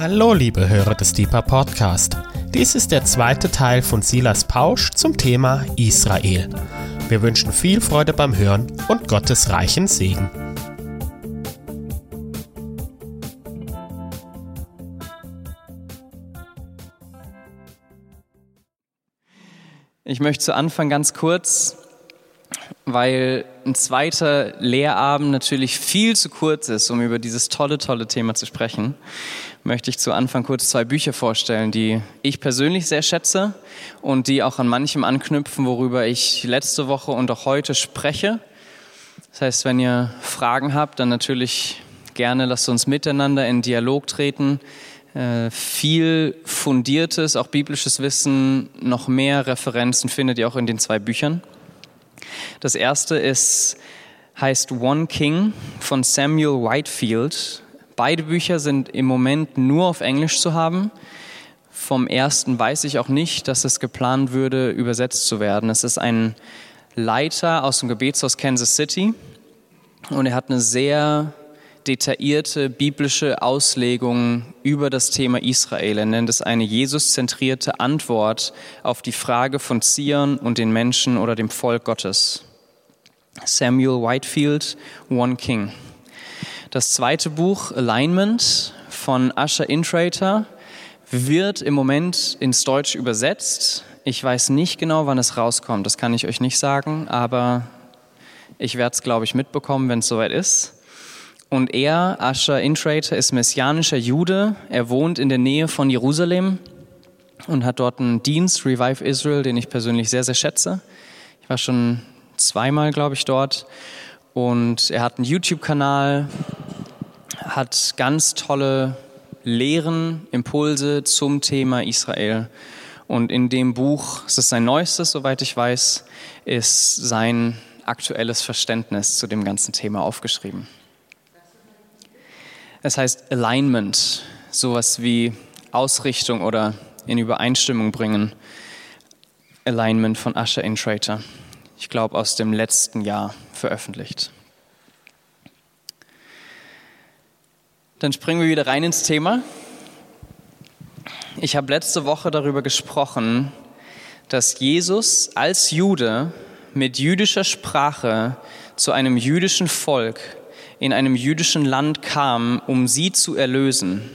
Hallo, liebe Hörer des Deeper Podcast. Dies ist der zweite Teil von Silas Pausch zum Thema Israel. Wir wünschen viel Freude beim Hören und Gottes reichen Segen. Ich möchte zu Anfang ganz kurz, weil ein zweiter Lehrabend natürlich viel zu kurz ist, um über dieses tolle, tolle Thema zu sprechen, möchte ich zu Anfang kurz zwei Bücher vorstellen, die ich persönlich sehr schätze und die auch an manchem anknüpfen, worüber ich letzte Woche und auch heute spreche. Das heißt, wenn ihr Fragen habt, dann natürlich gerne lasst uns miteinander in Dialog treten. Äh, viel fundiertes, auch biblisches Wissen, noch mehr Referenzen findet ihr auch in den zwei Büchern. Das erste ist, heißt One King von Samuel Whitefield. Beide Bücher sind im Moment nur auf Englisch zu haben. Vom ersten weiß ich auch nicht, dass es geplant würde, übersetzt zu werden. Es ist ein Leiter aus dem Gebetshaus Kansas City und er hat eine sehr detaillierte biblische Auslegung über das Thema Israel. Er nennt es eine Jesus-zentrierte Antwort auf die Frage von Zion und den Menschen oder dem Volk Gottes. Samuel Whitefield, One King. Das zweite Buch, Alignment von Usher Intrater, wird im Moment ins Deutsche übersetzt. Ich weiß nicht genau, wann es rauskommt, das kann ich euch nicht sagen, aber ich werde es, glaube ich, mitbekommen, wenn es soweit ist. Und er, Asher Intrater, ist messianischer Jude. Er wohnt in der Nähe von Jerusalem und hat dort einen Dienst, Revive Israel, den ich persönlich sehr, sehr schätze. Ich war schon zweimal, glaube ich, dort. Und er hat einen YouTube-Kanal, hat ganz tolle Lehren, Impulse zum Thema Israel. Und in dem Buch, es ist sein neuestes, soweit ich weiß, ist sein aktuelles Verständnis zu dem ganzen Thema aufgeschrieben. Es heißt Alignment, sowas wie Ausrichtung oder in Übereinstimmung bringen. Alignment von Usher Intrater. Ich glaube, aus dem letzten Jahr veröffentlicht. Dann springen wir wieder rein ins Thema. Ich habe letzte Woche darüber gesprochen, dass Jesus als Jude mit jüdischer Sprache zu einem jüdischen Volk in einem jüdischen Land kam, um sie zu erlösen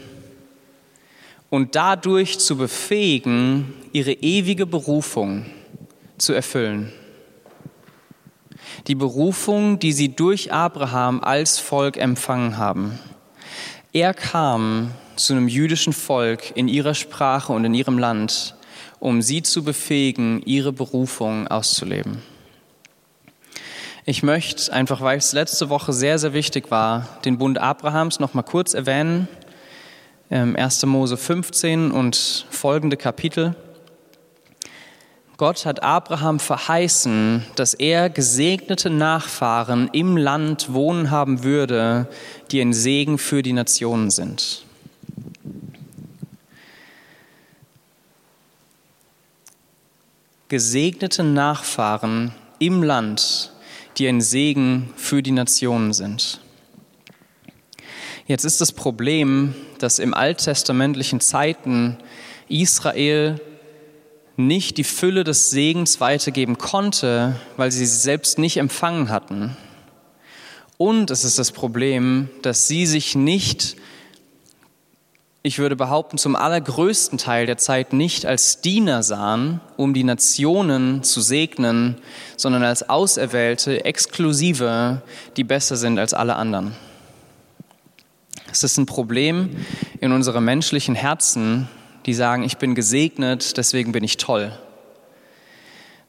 und dadurch zu befähigen, ihre ewige Berufung zu erfüllen. Die Berufung, die sie durch Abraham als Volk empfangen haben. Er kam zu einem jüdischen Volk in ihrer Sprache und in ihrem Land, um sie zu befähigen, ihre Berufung auszuleben. Ich möchte einfach, weil es letzte Woche sehr, sehr wichtig war, den Bund Abrahams noch mal kurz erwähnen. 1. Ähm, Mose 15 und folgende Kapitel. Gott hat Abraham verheißen, dass er gesegnete Nachfahren im Land wohnen haben würde, die ein Segen für die Nationen sind. Gesegnete Nachfahren im Land, die ein Segen für die Nationen sind. Jetzt ist das Problem, dass im alttestamentlichen Zeiten Israel nicht die Fülle des Segens weitergeben konnte, weil sie sie selbst nicht empfangen hatten. Und es ist das Problem, dass sie sich nicht ich würde behaupten, zum allergrößten Teil der Zeit nicht als Diener sahen, um die Nationen zu segnen, sondern als Auserwählte, Exklusive, die besser sind als alle anderen. Es ist ein Problem in unserem menschlichen Herzen, die sagen, ich bin gesegnet, deswegen bin ich toll.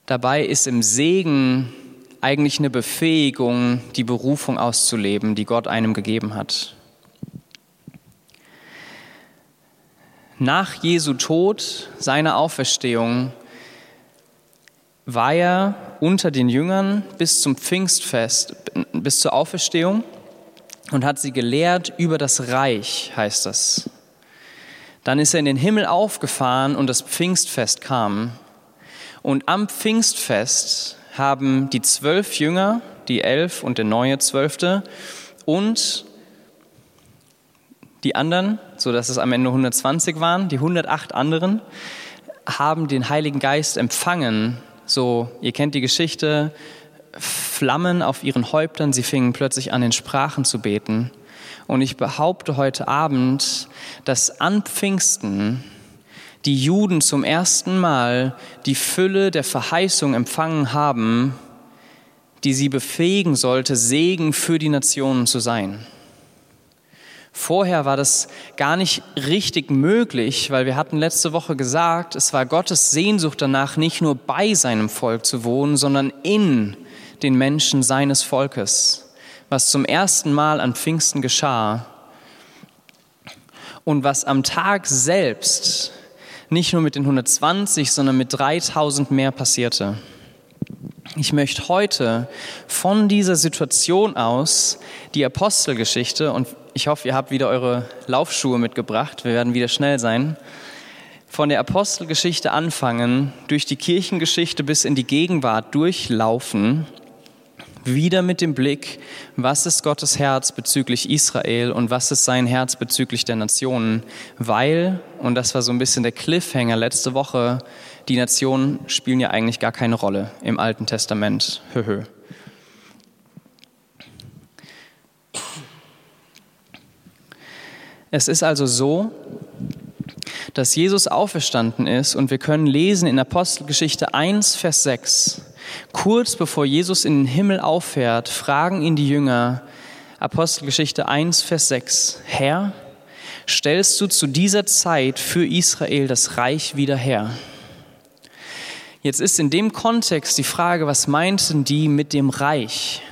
Dabei ist im Segen eigentlich eine Befähigung, die Berufung auszuleben, die Gott einem gegeben hat. Nach Jesu Tod, seiner Auferstehung, war er unter den Jüngern bis zum Pfingstfest, bis zur Auferstehung und hat sie gelehrt über das Reich, heißt das. Dann ist er in den Himmel aufgefahren und das Pfingstfest kam. Und am Pfingstfest haben die zwölf Jünger, die elf und der neue Zwölfte und Die anderen, so dass es am Ende 120 waren, die 108 anderen, haben den Heiligen Geist empfangen. So, ihr kennt die Geschichte, Flammen auf ihren Häuptern, sie fingen plötzlich an, in Sprachen zu beten. Und ich behaupte heute Abend, dass an Pfingsten die Juden zum ersten Mal die Fülle der Verheißung empfangen haben, die sie befähigen sollte, Segen für die Nationen zu sein. Vorher war das gar nicht richtig möglich, weil wir hatten letzte Woche gesagt, es war Gottes Sehnsucht danach, nicht nur bei seinem Volk zu wohnen, sondern in den Menschen seines Volkes, was zum ersten Mal an Pfingsten geschah und was am Tag selbst nicht nur mit den 120, sondern mit 3000 mehr passierte. Ich möchte heute von dieser Situation aus die Apostelgeschichte und ich hoffe, ihr habt wieder eure Laufschuhe mitgebracht. Wir werden wieder schnell sein. Von der Apostelgeschichte anfangen, durch die Kirchengeschichte bis in die Gegenwart durchlaufen, wieder mit dem Blick, was ist Gottes Herz bezüglich Israel und was ist sein Herz bezüglich der Nationen, weil, und das war so ein bisschen der Cliffhanger letzte Woche, die Nationen spielen ja eigentlich gar keine Rolle im Alten Testament. Höhö. Es ist also so, dass Jesus auferstanden ist und wir können lesen in Apostelgeschichte 1, Vers 6. Kurz bevor Jesus in den Himmel auffährt, fragen ihn die Jünger, Apostelgeschichte 1, Vers 6, Herr, stellst du zu dieser Zeit für Israel das Reich wieder her? Jetzt ist in dem Kontext die Frage, was meinten die mit dem Reich?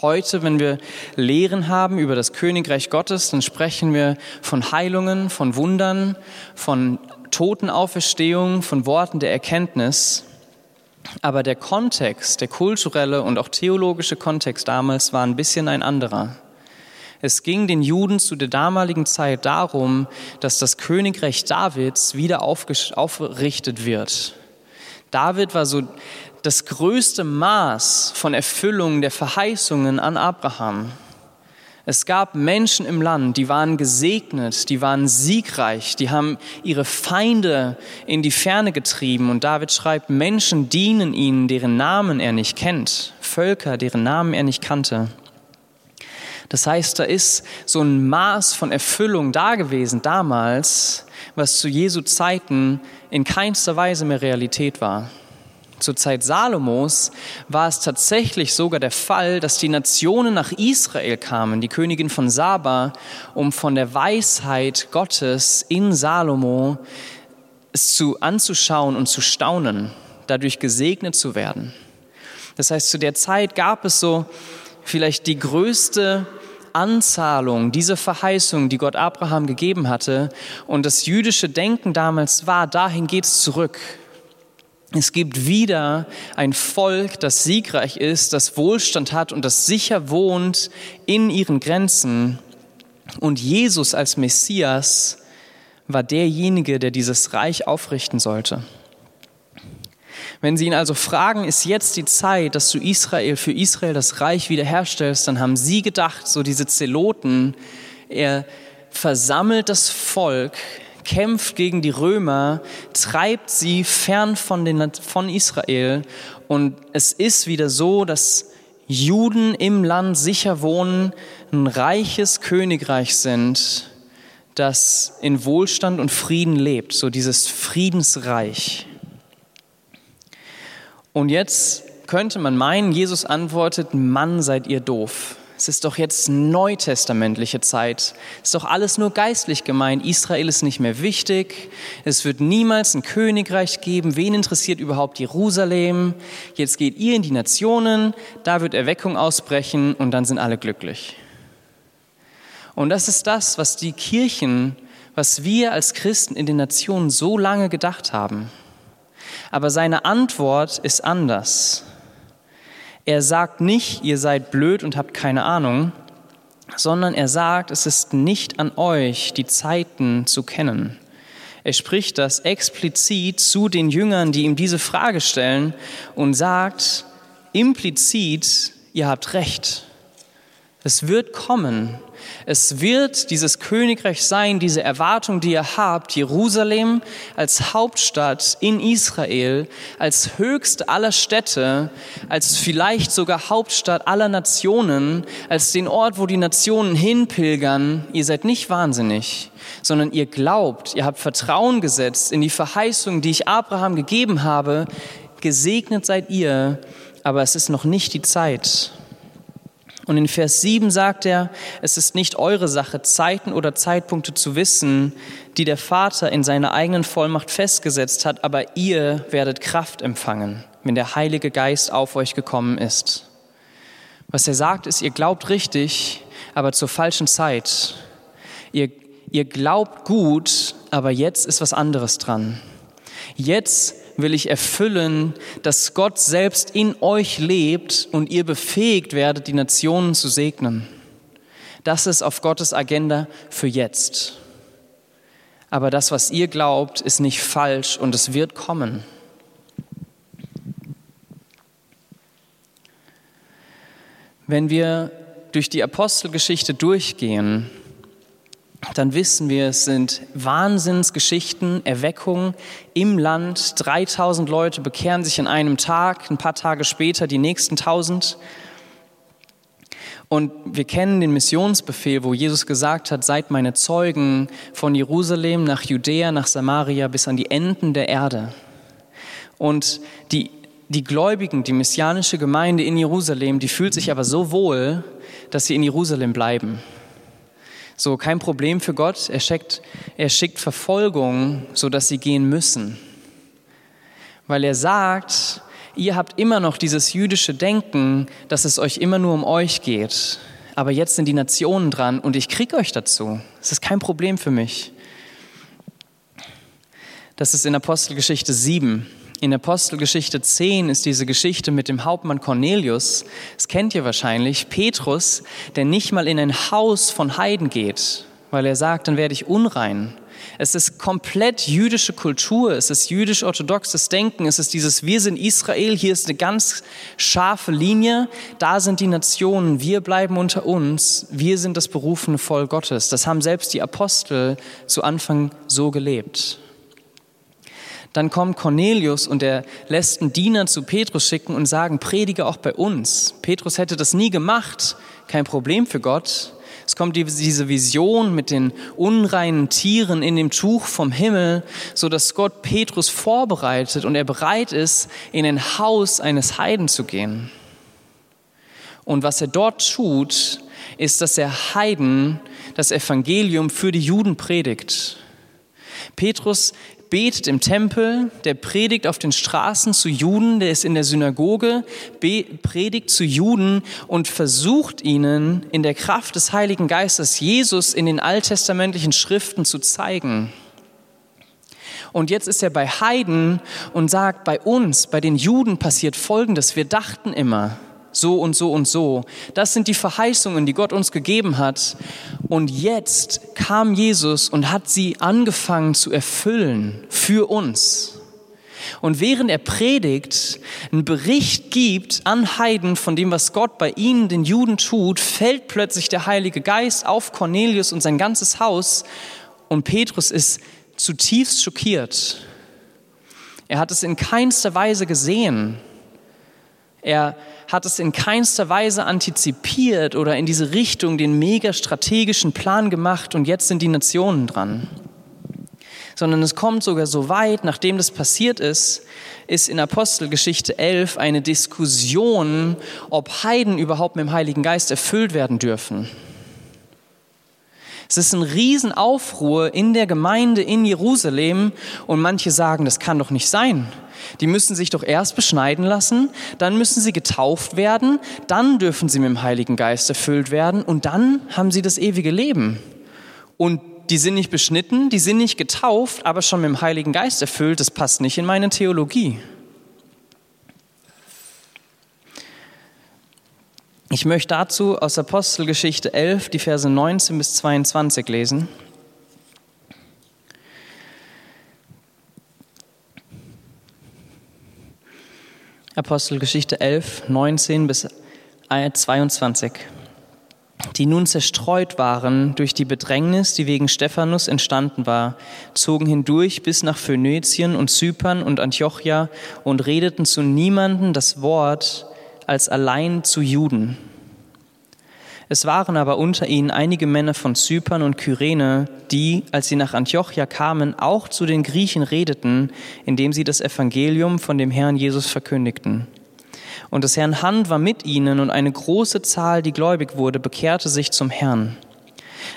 Heute, wenn wir Lehren haben über das Königreich Gottes, dann sprechen wir von Heilungen, von Wundern, von Totenauferstehung, von Worten der Erkenntnis. Aber der Kontext, der kulturelle und auch theologische Kontext damals war ein bisschen ein anderer. Es ging den Juden zu der damaligen Zeit darum, dass das Königreich Davids wieder aufgerichtet wird. David war so das größte Maß von Erfüllung der Verheißungen an Abraham. Es gab Menschen im Land, die waren gesegnet, die waren siegreich, die haben ihre Feinde in die Ferne getrieben. Und David schreibt, Menschen dienen ihnen, deren Namen er nicht kennt, Völker, deren Namen er nicht kannte. Das heißt, da ist so ein Maß von Erfüllung da gewesen damals, was zu Jesu Zeiten in keinster Weise mehr Realität war. Zur Zeit Salomos war es tatsächlich sogar der Fall, dass die Nationen nach Israel kamen, die Königin von Saba, um von der Weisheit Gottes in Salomo es zu anzuschauen und zu staunen, dadurch gesegnet zu werden. Das heißt, zu der Zeit gab es so vielleicht die größte Anzahlung, diese Verheißung, die Gott Abraham gegeben hatte. Und das jüdische Denken damals war, dahin geht es zurück. Es gibt wieder ein Volk, das siegreich ist, das Wohlstand hat und das sicher wohnt in ihren Grenzen. Und Jesus als Messias war derjenige, der dieses Reich aufrichten sollte. Wenn Sie ihn also fragen, ist jetzt die Zeit, dass du Israel für Israel das Reich wiederherstellst, dann haben Sie gedacht, so diese Zeloten, er versammelt das Volk, kämpft gegen die Römer, treibt sie fern von, den, von Israel. Und es ist wieder so, dass Juden im Land sicher wohnen, ein reiches Königreich sind, das in Wohlstand und Frieden lebt, so dieses Friedensreich. Und jetzt könnte man meinen, Jesus antwortet, Mann seid ihr doof. Es ist doch jetzt neutestamentliche Zeit. Es ist doch alles nur geistlich gemeint. Israel ist nicht mehr wichtig. Es wird niemals ein Königreich geben. Wen interessiert überhaupt Jerusalem? Jetzt geht ihr in die Nationen, da wird Erweckung ausbrechen und dann sind alle glücklich. Und das ist das, was die Kirchen, was wir als Christen in den Nationen so lange gedacht haben. Aber seine Antwort ist anders. Er sagt nicht, ihr seid blöd und habt keine Ahnung, sondern er sagt, es ist nicht an euch, die Zeiten zu kennen. Er spricht das explizit zu den Jüngern, die ihm diese Frage stellen und sagt implizit, ihr habt recht. Es wird kommen. Es wird dieses Königreich sein, diese Erwartung, die ihr habt, Jerusalem als Hauptstadt in Israel, als höchste aller Städte, als vielleicht sogar Hauptstadt aller Nationen, als den Ort, wo die Nationen hinpilgern. Ihr seid nicht wahnsinnig, sondern ihr glaubt, ihr habt Vertrauen gesetzt in die Verheißung, die ich Abraham gegeben habe. Gesegnet seid ihr, aber es ist noch nicht die Zeit. Und in Vers 7 sagt er, es ist nicht eure Sache, Zeiten oder Zeitpunkte zu wissen, die der Vater in seiner eigenen Vollmacht festgesetzt hat, aber ihr werdet Kraft empfangen, wenn der Heilige Geist auf euch gekommen ist. Was er sagt, ist, ihr glaubt richtig, aber zur falschen Zeit. Ihr, ihr glaubt gut, aber jetzt ist was anderes dran. Jetzt will ich erfüllen, dass Gott selbst in euch lebt und ihr befähigt werdet, die Nationen zu segnen. Das ist auf Gottes Agenda für jetzt. Aber das, was ihr glaubt, ist nicht falsch und es wird kommen. Wenn wir durch die Apostelgeschichte durchgehen, dann wissen wir, es sind Wahnsinnsgeschichten, Erweckungen im Land. 3000 Leute bekehren sich in einem Tag, ein paar Tage später die nächsten 1000. Und wir kennen den Missionsbefehl, wo Jesus gesagt hat, seid meine Zeugen von Jerusalem nach Judäa, nach Samaria bis an die Enden der Erde. Und die, die Gläubigen, die messianische Gemeinde in Jerusalem, die fühlt sich aber so wohl, dass sie in Jerusalem bleiben. So, kein Problem für Gott. Er schickt, er schickt Verfolgung, sodass sie gehen müssen. Weil er sagt, ihr habt immer noch dieses jüdische Denken, dass es euch immer nur um euch geht. Aber jetzt sind die Nationen dran und ich kriege euch dazu. Das ist kein Problem für mich. Das ist in Apostelgeschichte 7. In Apostelgeschichte 10 ist diese Geschichte mit dem Hauptmann Cornelius. Das kennt ihr wahrscheinlich. Petrus, der nicht mal in ein Haus von Heiden geht, weil er sagt, dann werde ich unrein. Es ist komplett jüdische Kultur, es ist jüdisch-orthodoxes Denken, es ist dieses Wir sind Israel, hier ist eine ganz scharfe Linie, da sind die Nationen, wir bleiben unter uns, wir sind das berufene Volk Gottes. Das haben selbst die Apostel zu Anfang so gelebt. Dann kommt Cornelius und er lässt einen Diener zu Petrus schicken und sagen, predige auch bei uns. Petrus hätte das nie gemacht, kein Problem für Gott. Es kommt diese Vision mit den unreinen Tieren in dem Tuch vom Himmel, so dass Gott Petrus vorbereitet und er bereit ist, in ein Haus eines Heiden zu gehen. Und was er dort tut, ist, dass er Heiden das Evangelium für die Juden predigt. Petrus betet im Tempel, der predigt auf den Straßen zu Juden, der ist in der Synagoge, predigt zu Juden und versucht ihnen in der Kraft des Heiligen Geistes Jesus in den alttestamentlichen Schriften zu zeigen. Und jetzt ist er bei Heiden und sagt, bei uns, bei den Juden passiert Folgendes. Wir dachten immer, so und so und so. Das sind die Verheißungen, die Gott uns gegeben hat. Und jetzt kam Jesus und hat sie angefangen zu erfüllen für uns. Und während er predigt, einen Bericht gibt an Heiden von dem, was Gott bei ihnen, den Juden, tut, fällt plötzlich der Heilige Geist auf Cornelius und sein ganzes Haus. Und Petrus ist zutiefst schockiert. Er hat es in keinster Weise gesehen. Er hat es in keinster Weise antizipiert oder in diese Richtung den mega strategischen Plan gemacht und jetzt sind die Nationen dran. Sondern es kommt sogar so weit, nachdem das passiert ist, ist in Apostelgeschichte 11 eine Diskussion, ob Heiden überhaupt mit dem Heiligen Geist erfüllt werden dürfen. Es ist ein Riesenaufruhr in der Gemeinde in Jerusalem und manche sagen, das kann doch nicht sein. Die müssen sich doch erst beschneiden lassen, dann müssen sie getauft werden, dann dürfen sie mit dem Heiligen Geist erfüllt werden und dann haben sie das ewige Leben. Und die sind nicht beschnitten, die sind nicht getauft, aber schon mit dem Heiligen Geist erfüllt, das passt nicht in meine Theologie. Ich möchte dazu aus Apostelgeschichte 11 die Verse 19 bis 22 lesen. Apostelgeschichte 11, 19 bis 22. die nun zerstreut waren durch die Bedrängnis, die wegen Stephanus entstanden war, zogen hindurch bis nach Phönizien und Zypern und Antiochia und redeten zu niemanden das Wort als allein zu Juden. Es waren aber unter ihnen einige Männer von Zypern und Kyrene, die, als sie nach Antiochia kamen, auch zu den Griechen redeten, indem sie das Evangelium von dem Herrn Jesus verkündigten. Und des Herrn Hand war mit ihnen und eine große Zahl, die gläubig wurde, bekehrte sich zum Herrn.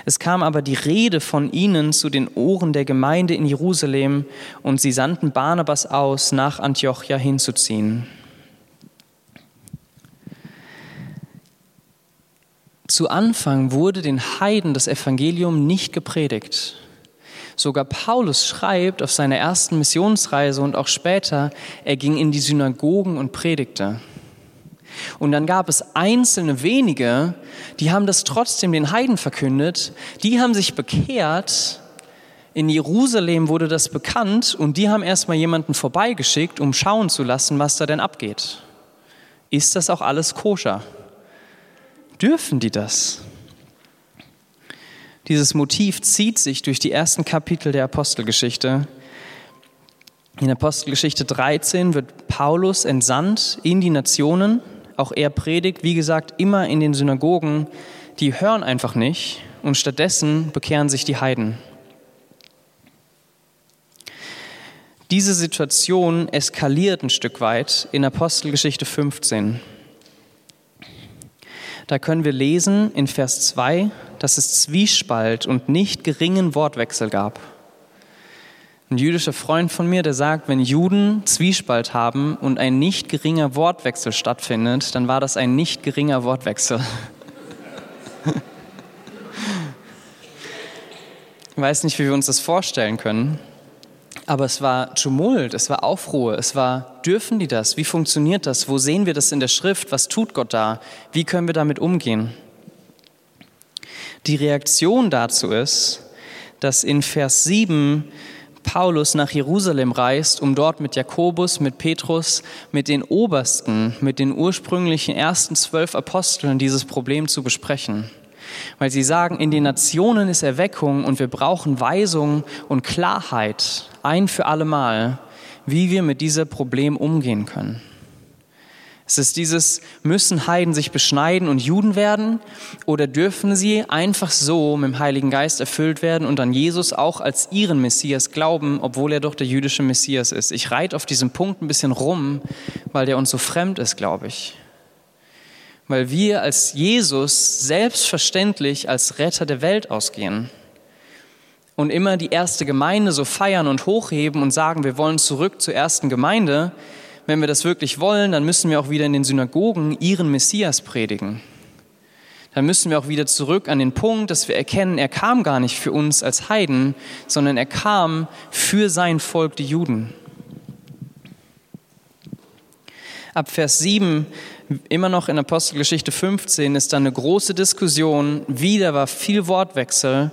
Es kam aber die Rede von ihnen zu den Ohren der Gemeinde in Jerusalem und sie sandten Barnabas aus, nach Antiochia hinzuziehen. Zu Anfang wurde den Heiden das Evangelium nicht gepredigt. Sogar Paulus schreibt auf seiner ersten Missionsreise und auch später, er ging in die Synagogen und predigte. Und dann gab es einzelne wenige, die haben das trotzdem den Heiden verkündet, die haben sich bekehrt, in Jerusalem wurde das bekannt und die haben erstmal jemanden vorbeigeschickt, um schauen zu lassen, was da denn abgeht. Ist das auch alles koscher? Dürfen die das? Dieses Motiv zieht sich durch die ersten Kapitel der Apostelgeschichte. In Apostelgeschichte 13 wird Paulus entsandt in die Nationen auch er predigt, wie gesagt, immer in den Synagogen, die hören einfach nicht und stattdessen bekehren sich die Heiden. Diese Situation eskaliert ein Stück weit in Apostelgeschichte 15. Da können wir lesen in Vers 2, dass es Zwiespalt und nicht geringen Wortwechsel gab. Ein jüdischer Freund von mir, der sagt, wenn Juden Zwiespalt haben und ein nicht geringer Wortwechsel stattfindet, dann war das ein nicht geringer Wortwechsel. Ich weiß nicht, wie wir uns das vorstellen können, aber es war Tumult, es war Aufruhr, es war, dürfen die das? Wie funktioniert das? Wo sehen wir das in der Schrift? Was tut Gott da? Wie können wir damit umgehen? Die Reaktion dazu ist, dass in Vers 7 Paulus nach Jerusalem reist, um dort mit Jakobus, mit Petrus, mit den Obersten, mit den ursprünglichen ersten zwölf Aposteln dieses Problem zu besprechen. Weil sie sagen, in den Nationen ist Erweckung und wir brauchen Weisung und Klarheit ein für allemal, wie wir mit diesem Problem umgehen können. Es ist dieses, müssen Heiden sich beschneiden und Juden werden oder dürfen sie einfach so mit dem Heiligen Geist erfüllt werden und an Jesus auch als ihren Messias glauben, obwohl er doch der jüdische Messias ist? Ich reite auf diesem Punkt ein bisschen rum, weil der uns so fremd ist, glaube ich. Weil wir als Jesus selbstverständlich als Retter der Welt ausgehen und immer die erste Gemeinde so feiern und hochheben und sagen, wir wollen zurück zur ersten Gemeinde, wenn wir das wirklich wollen, dann müssen wir auch wieder in den Synagogen ihren Messias predigen. Dann müssen wir auch wieder zurück an den Punkt, dass wir erkennen, er kam gar nicht für uns als Heiden, sondern er kam für sein Volk, die Juden. Ab Vers 7 immer noch in Apostelgeschichte 15 ist da eine große Diskussion. Wieder war viel Wortwechsel.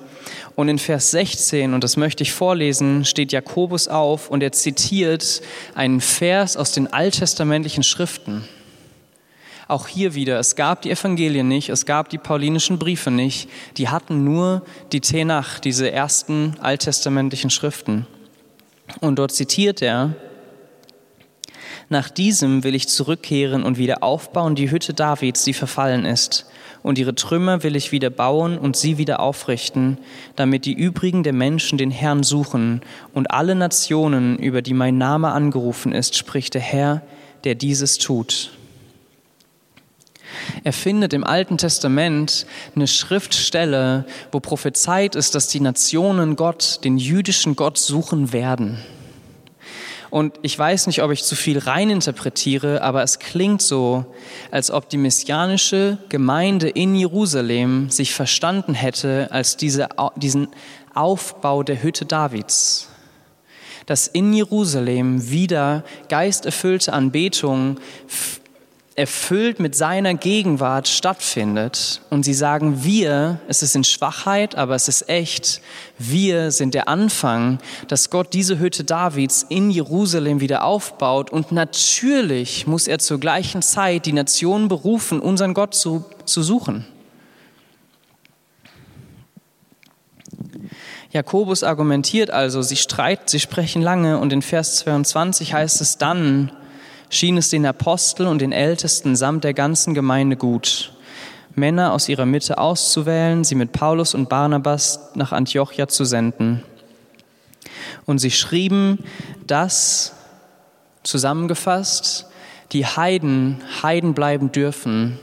Und in Vers 16, und das möchte ich vorlesen, steht Jakobus auf und er zitiert einen Vers aus den alttestamentlichen Schriften. Auch hier wieder, es gab die Evangelien nicht, es gab die paulinischen Briefe nicht, die hatten nur die Tenach, diese ersten alttestamentlichen Schriften. Und dort zitiert er, nach diesem will ich zurückkehren und wieder aufbauen die Hütte Davids, die verfallen ist. Und ihre Trümmer will ich wieder bauen und sie wieder aufrichten, damit die übrigen der Menschen den Herrn suchen und alle Nationen, über die mein Name angerufen ist, spricht der Herr, der dieses tut. Er findet im Alten Testament eine Schriftstelle, wo prophezeit ist, dass die Nationen Gott, den jüdischen Gott suchen werden. Und ich weiß nicht, ob ich zu viel reininterpretiere, aber es klingt so, als ob die messianische Gemeinde in Jerusalem sich verstanden hätte als diese, diesen Aufbau der Hütte Davids. Dass in Jerusalem wieder geisterfüllte Anbetung erfüllt mit seiner Gegenwart stattfindet. Und sie sagen, wir, es ist in Schwachheit, aber es ist echt, wir sind der Anfang, dass Gott diese Hütte Davids in Jerusalem wieder aufbaut. Und natürlich muss er zur gleichen Zeit die Nation berufen, unseren Gott zu, zu suchen. Jakobus argumentiert also, sie streiten, sie sprechen lange. Und in Vers 22 heißt es dann, schien es den Aposteln und den Ältesten samt der ganzen Gemeinde gut, Männer aus ihrer Mitte auszuwählen, sie mit Paulus und Barnabas nach Antiochia zu senden. Und sie schrieben, dass, zusammengefasst, die Heiden Heiden bleiben dürfen,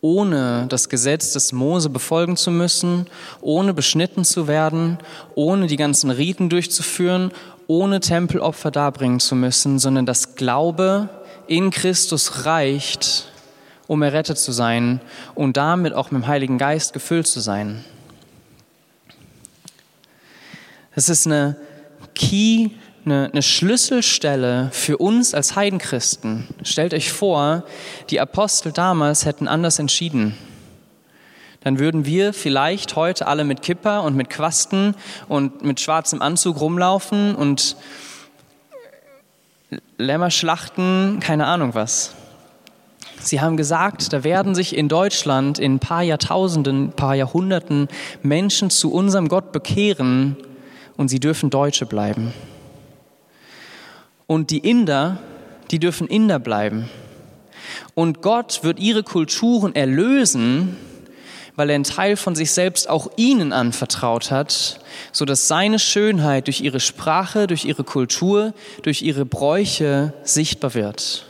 ohne das Gesetz des Mose befolgen zu müssen, ohne beschnitten zu werden, ohne die ganzen Riten durchzuführen, ohne Tempelopfer darbringen zu müssen, sondern das Glaube in Christus reicht, um errettet zu sein und damit auch mit dem Heiligen Geist gefüllt zu sein. Das ist eine Key, eine, eine Schlüsselstelle für uns als Heidenchristen. Stellt euch vor, die Apostel damals hätten anders entschieden. Dann würden wir vielleicht heute alle mit Kipper und mit Quasten und mit schwarzem Anzug rumlaufen und Lämmer schlachten, keine Ahnung was. Sie haben gesagt, da werden sich in Deutschland in ein paar Jahrtausenden, ein paar Jahrhunderten Menschen zu unserem Gott bekehren und sie dürfen Deutsche bleiben. Und die Inder, die dürfen Inder bleiben. Und Gott wird ihre Kulturen erlösen, weil er einen Teil von sich selbst auch ihnen anvertraut hat, so dass seine Schönheit durch ihre Sprache, durch ihre Kultur, durch ihre Bräuche sichtbar wird.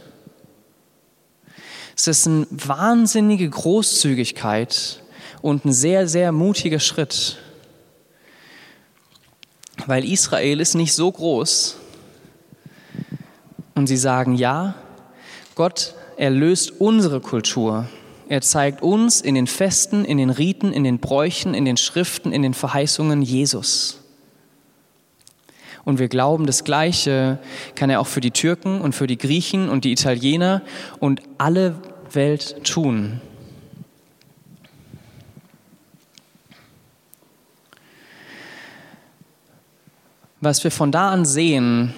Es ist eine wahnsinnige Großzügigkeit und ein sehr, sehr mutiger Schritt, weil Israel ist nicht so groß, und sie sagen, ja, Gott erlöst unsere Kultur. Er zeigt uns in den Festen, in den Riten, in den Bräuchen, in den Schriften, in den Verheißungen Jesus. Und wir glauben, das Gleiche kann er auch für die Türken und für die Griechen und die Italiener und alle Welt tun. Was wir von da an sehen,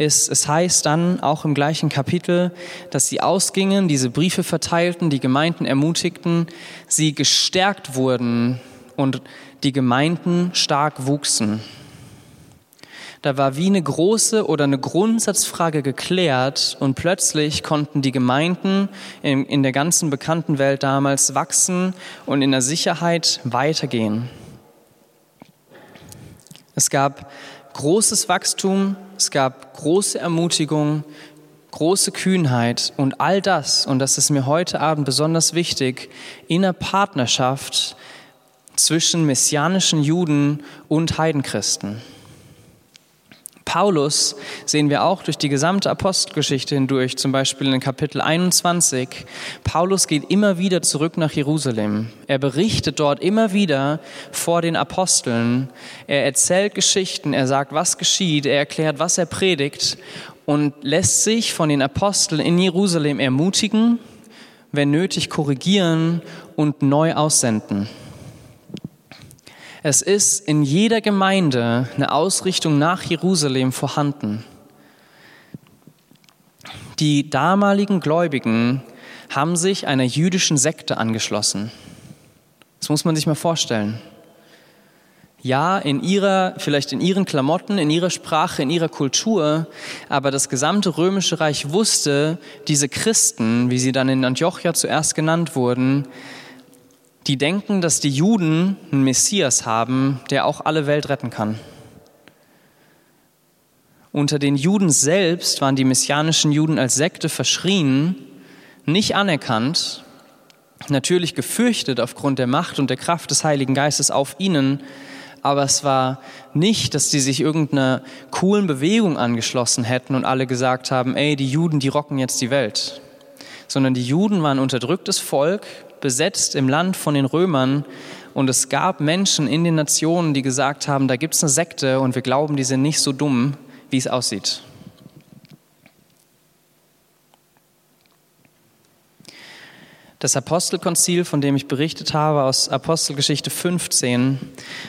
ist, es heißt dann auch im gleichen Kapitel, dass sie ausgingen, diese Briefe verteilten, die Gemeinden ermutigten, sie gestärkt wurden und die Gemeinden stark wuchsen. Da war wie eine große oder eine Grundsatzfrage geklärt und plötzlich konnten die Gemeinden in, in der ganzen bekannten Welt damals wachsen und in der Sicherheit weitergehen. Es gab großes Wachstum, es gab große Ermutigung, große Kühnheit und all das, und das ist mir heute Abend besonders wichtig, in einer Partnerschaft zwischen messianischen Juden und Heidenchristen. Paulus sehen wir auch durch die gesamte Apostelgeschichte hindurch, zum Beispiel in Kapitel 21. Paulus geht immer wieder zurück nach Jerusalem. Er berichtet dort immer wieder vor den Aposteln. Er erzählt Geschichten, er sagt, was geschieht, er erklärt, was er predigt und lässt sich von den Aposteln in Jerusalem ermutigen, wenn nötig korrigieren und neu aussenden. Es ist in jeder Gemeinde eine Ausrichtung nach Jerusalem vorhanden. Die damaligen Gläubigen haben sich einer jüdischen Sekte angeschlossen. Das muss man sich mal vorstellen. Ja, in ihrer, vielleicht in ihren Klamotten, in ihrer Sprache, in ihrer Kultur, aber das gesamte römische Reich wusste, diese Christen, wie sie dann in Antiochia zuerst genannt wurden, die denken, dass die Juden einen Messias haben, der auch alle Welt retten kann. Unter den Juden selbst waren die messianischen Juden als Sekte verschrien, nicht anerkannt, natürlich gefürchtet aufgrund der Macht und der Kraft des Heiligen Geistes auf ihnen, aber es war nicht, dass die sich irgendeiner coolen Bewegung angeschlossen hätten und alle gesagt haben, ey, die Juden, die rocken jetzt die Welt, sondern die Juden waren unterdrücktes Volk, besetzt im Land von den Römern und es gab Menschen in den Nationen, die gesagt haben, da gibt es eine Sekte und wir glauben, die sind nicht so dumm, wie es aussieht. Das Apostelkonzil, von dem ich berichtet habe, aus Apostelgeschichte 15,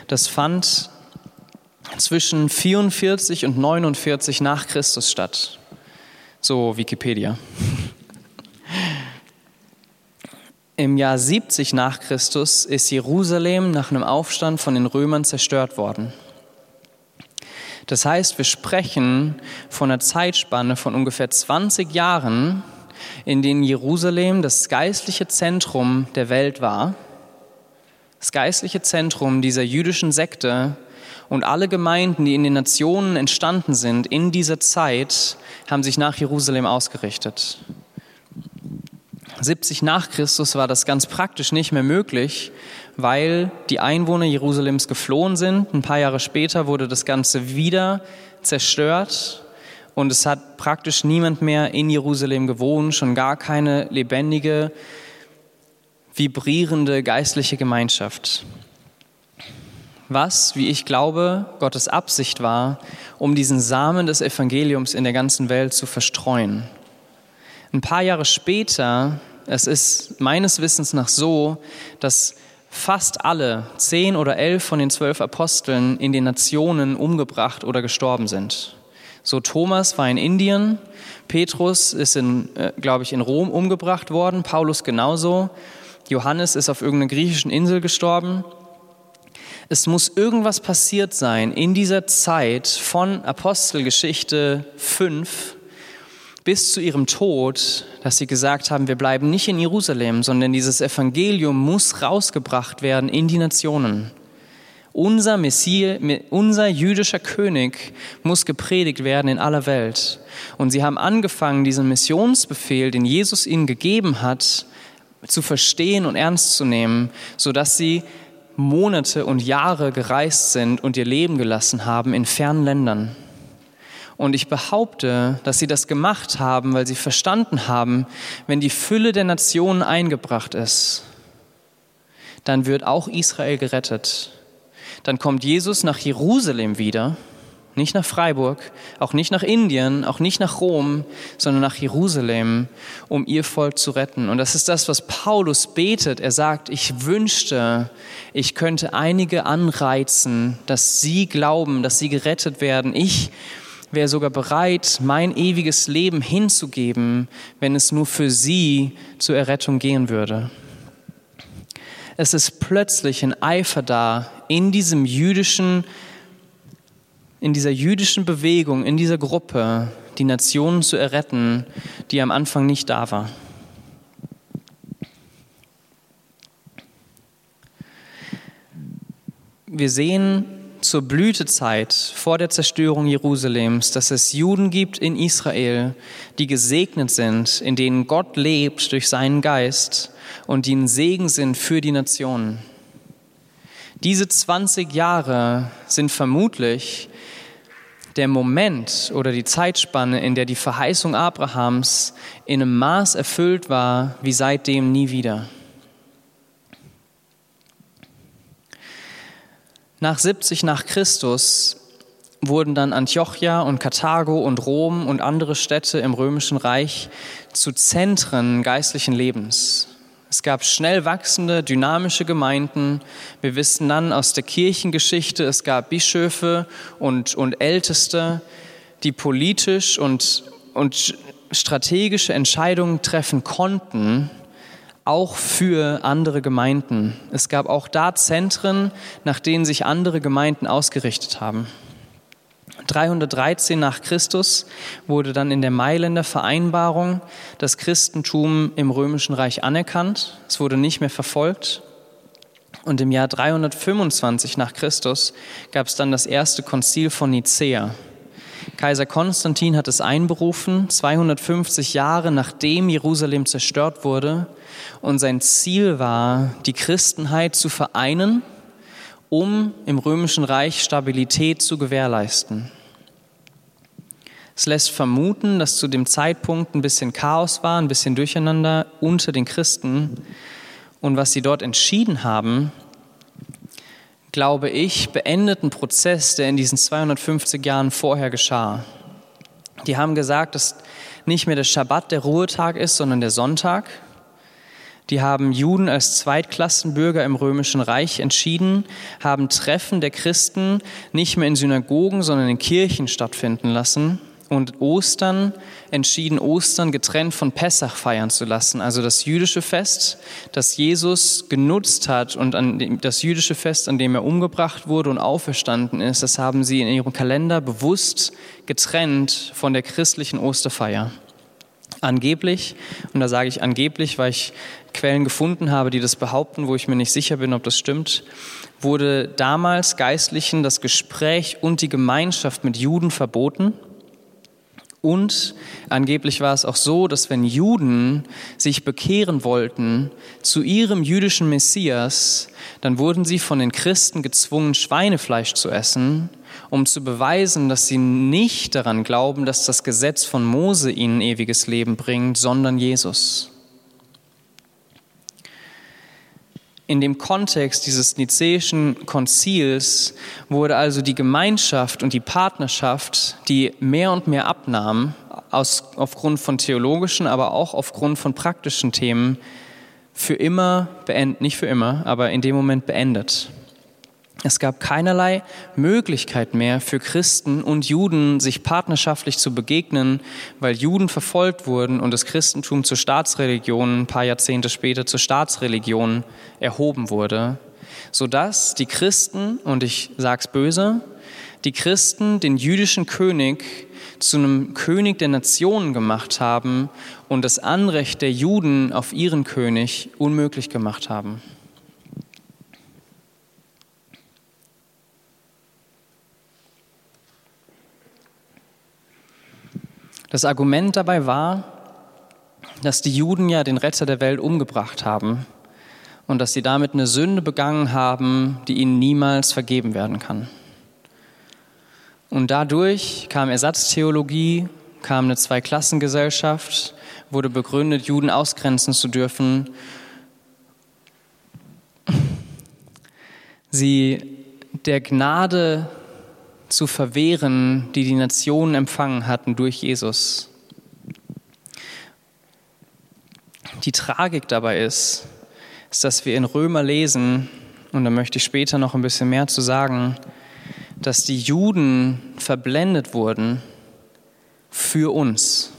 das fand zwischen 44 und 49 nach Christus statt. So Wikipedia. Im Jahr 70 nach Christus ist Jerusalem nach einem Aufstand von den Römern zerstört worden. Das heißt, wir sprechen von einer Zeitspanne von ungefähr 20 Jahren, in denen Jerusalem das geistliche Zentrum der Welt war, das geistliche Zentrum dieser jüdischen Sekte und alle Gemeinden, die in den Nationen entstanden sind in dieser Zeit, haben sich nach Jerusalem ausgerichtet. 70 nach Christus war das ganz praktisch nicht mehr möglich, weil die Einwohner Jerusalems geflohen sind. Ein paar Jahre später wurde das Ganze wieder zerstört und es hat praktisch niemand mehr in Jerusalem gewohnt, schon gar keine lebendige, vibrierende geistliche Gemeinschaft. Was, wie ich glaube, Gottes Absicht war, um diesen Samen des Evangeliums in der ganzen Welt zu verstreuen. Ein paar Jahre später, es ist meines Wissens nach so, dass fast alle zehn oder elf von den zwölf Aposteln in den Nationen umgebracht oder gestorben sind. So Thomas war in Indien, Petrus ist, in, äh, glaube ich, in Rom umgebracht worden, Paulus genauso, Johannes ist auf irgendeiner griechischen Insel gestorben. Es muss irgendwas passiert sein in dieser Zeit von Apostelgeschichte 5 bis zu ihrem Tod, dass sie gesagt haben, wir bleiben nicht in Jerusalem, sondern dieses Evangelium muss rausgebracht werden in die Nationen. Unser Messias, unser jüdischer König muss gepredigt werden in aller Welt. Und sie haben angefangen, diesen Missionsbefehl, den Jesus ihnen gegeben hat, zu verstehen und ernst zu nehmen, sodass sie Monate und Jahre gereist sind und ihr Leben gelassen haben in fernen Ländern. Und ich behaupte, dass sie das gemacht haben, weil sie verstanden haben, wenn die Fülle der Nationen eingebracht ist, dann wird auch Israel gerettet. Dann kommt Jesus nach Jerusalem wieder, nicht nach Freiburg, auch nicht nach Indien, auch nicht nach Rom, sondern nach Jerusalem, um ihr Volk zu retten. Und das ist das, was Paulus betet. Er sagt, ich wünschte, ich könnte einige anreizen, dass sie glauben, dass sie gerettet werden. Ich wäre sogar bereit, mein ewiges Leben hinzugeben, wenn es nur für sie zur Errettung gehen würde. Es ist plötzlich ein Eifer da in diesem jüdischen, in dieser jüdischen Bewegung, in dieser Gruppe, die Nationen zu erretten, die am Anfang nicht da war. Wir sehen zur Blütezeit vor der Zerstörung Jerusalems, dass es Juden gibt in Israel, die gesegnet sind, in denen Gott lebt durch seinen Geist und die ein Segen sind für die Nationen. Diese 20 Jahre sind vermutlich der Moment oder die Zeitspanne, in der die Verheißung Abrahams in einem Maß erfüllt war, wie seitdem nie wieder. Nach 70 nach Christus wurden dann Antiochia und Karthago und Rom und andere Städte im römischen Reich zu Zentren geistlichen Lebens. Es gab schnell wachsende, dynamische Gemeinden. Wir wissen dann aus der Kirchengeschichte, es gab Bischöfe und, und Älteste, die politisch und, und strategische Entscheidungen treffen konnten, auch für andere Gemeinden. Es gab auch da Zentren, nach denen sich andere Gemeinden ausgerichtet haben. 313 nach Christus wurde dann in der Mailänder Vereinbarung das Christentum im Römischen Reich anerkannt. Es wurde nicht mehr verfolgt. Und im Jahr 325 nach Christus gab es dann das erste Konzil von Nicäa. Kaiser Konstantin hat es einberufen, 250 Jahre nachdem Jerusalem zerstört wurde. Und sein Ziel war, die Christenheit zu vereinen, um im römischen Reich Stabilität zu gewährleisten. Es lässt vermuten, dass zu dem Zeitpunkt ein bisschen Chaos war, ein bisschen Durcheinander unter den Christen. Und was sie dort entschieden haben, glaube ich, beendet einen Prozess, der in diesen 250 Jahren vorher geschah. Die haben gesagt, dass nicht mehr der Schabbat der Ruhetag ist, sondern der Sonntag. Die haben Juden als Zweitklassenbürger im römischen Reich entschieden, haben Treffen der Christen nicht mehr in Synagogen, sondern in Kirchen stattfinden lassen und Ostern entschieden, Ostern getrennt von Pessach feiern zu lassen. Also das jüdische Fest, das Jesus genutzt hat und dem, das jüdische Fest, an dem er umgebracht wurde und auferstanden ist, das haben sie in ihrem Kalender bewusst getrennt von der christlichen Osterfeier. Angeblich, und da sage ich angeblich, weil ich Quellen gefunden habe, die das behaupten, wo ich mir nicht sicher bin, ob das stimmt, wurde damals Geistlichen das Gespräch und die Gemeinschaft mit Juden verboten und angeblich war es auch so, dass wenn Juden sich bekehren wollten zu ihrem jüdischen Messias, dann wurden sie von den Christen gezwungen, Schweinefleisch zu essen, um zu beweisen, dass sie nicht daran glauben, dass das Gesetz von Mose ihnen ewiges Leben bringt, sondern Jesus. In dem Kontext dieses nizäischen Konzils wurde also die Gemeinschaft und die Partnerschaft, die mehr und mehr abnahm, aus, aufgrund von theologischen, aber auch aufgrund von praktischen Themen, für immer beendet, nicht für immer, aber in dem Moment beendet. Es gab keinerlei Möglichkeit mehr für Christen und Juden, sich partnerschaftlich zu begegnen, weil Juden verfolgt wurden und das Christentum zur Staatsreligion ein paar Jahrzehnte später zur Staatsreligion erhoben wurde, sodass die Christen, und ich sag's böse, die Christen den jüdischen König zu einem König der Nationen gemacht haben und das Anrecht der Juden auf ihren König unmöglich gemacht haben. Das Argument dabei war, dass die Juden ja den Retter der Welt umgebracht haben und dass sie damit eine Sünde begangen haben, die ihnen niemals vergeben werden kann. Und dadurch kam Ersatztheologie, kam eine Zweiklassengesellschaft, wurde begründet, Juden ausgrenzen zu dürfen. Sie der Gnade zu verwehren, die die Nationen empfangen hatten durch Jesus. Die Tragik dabei ist, ist, dass wir in Römer lesen, und da möchte ich später noch ein bisschen mehr zu sagen, dass die Juden verblendet wurden für uns.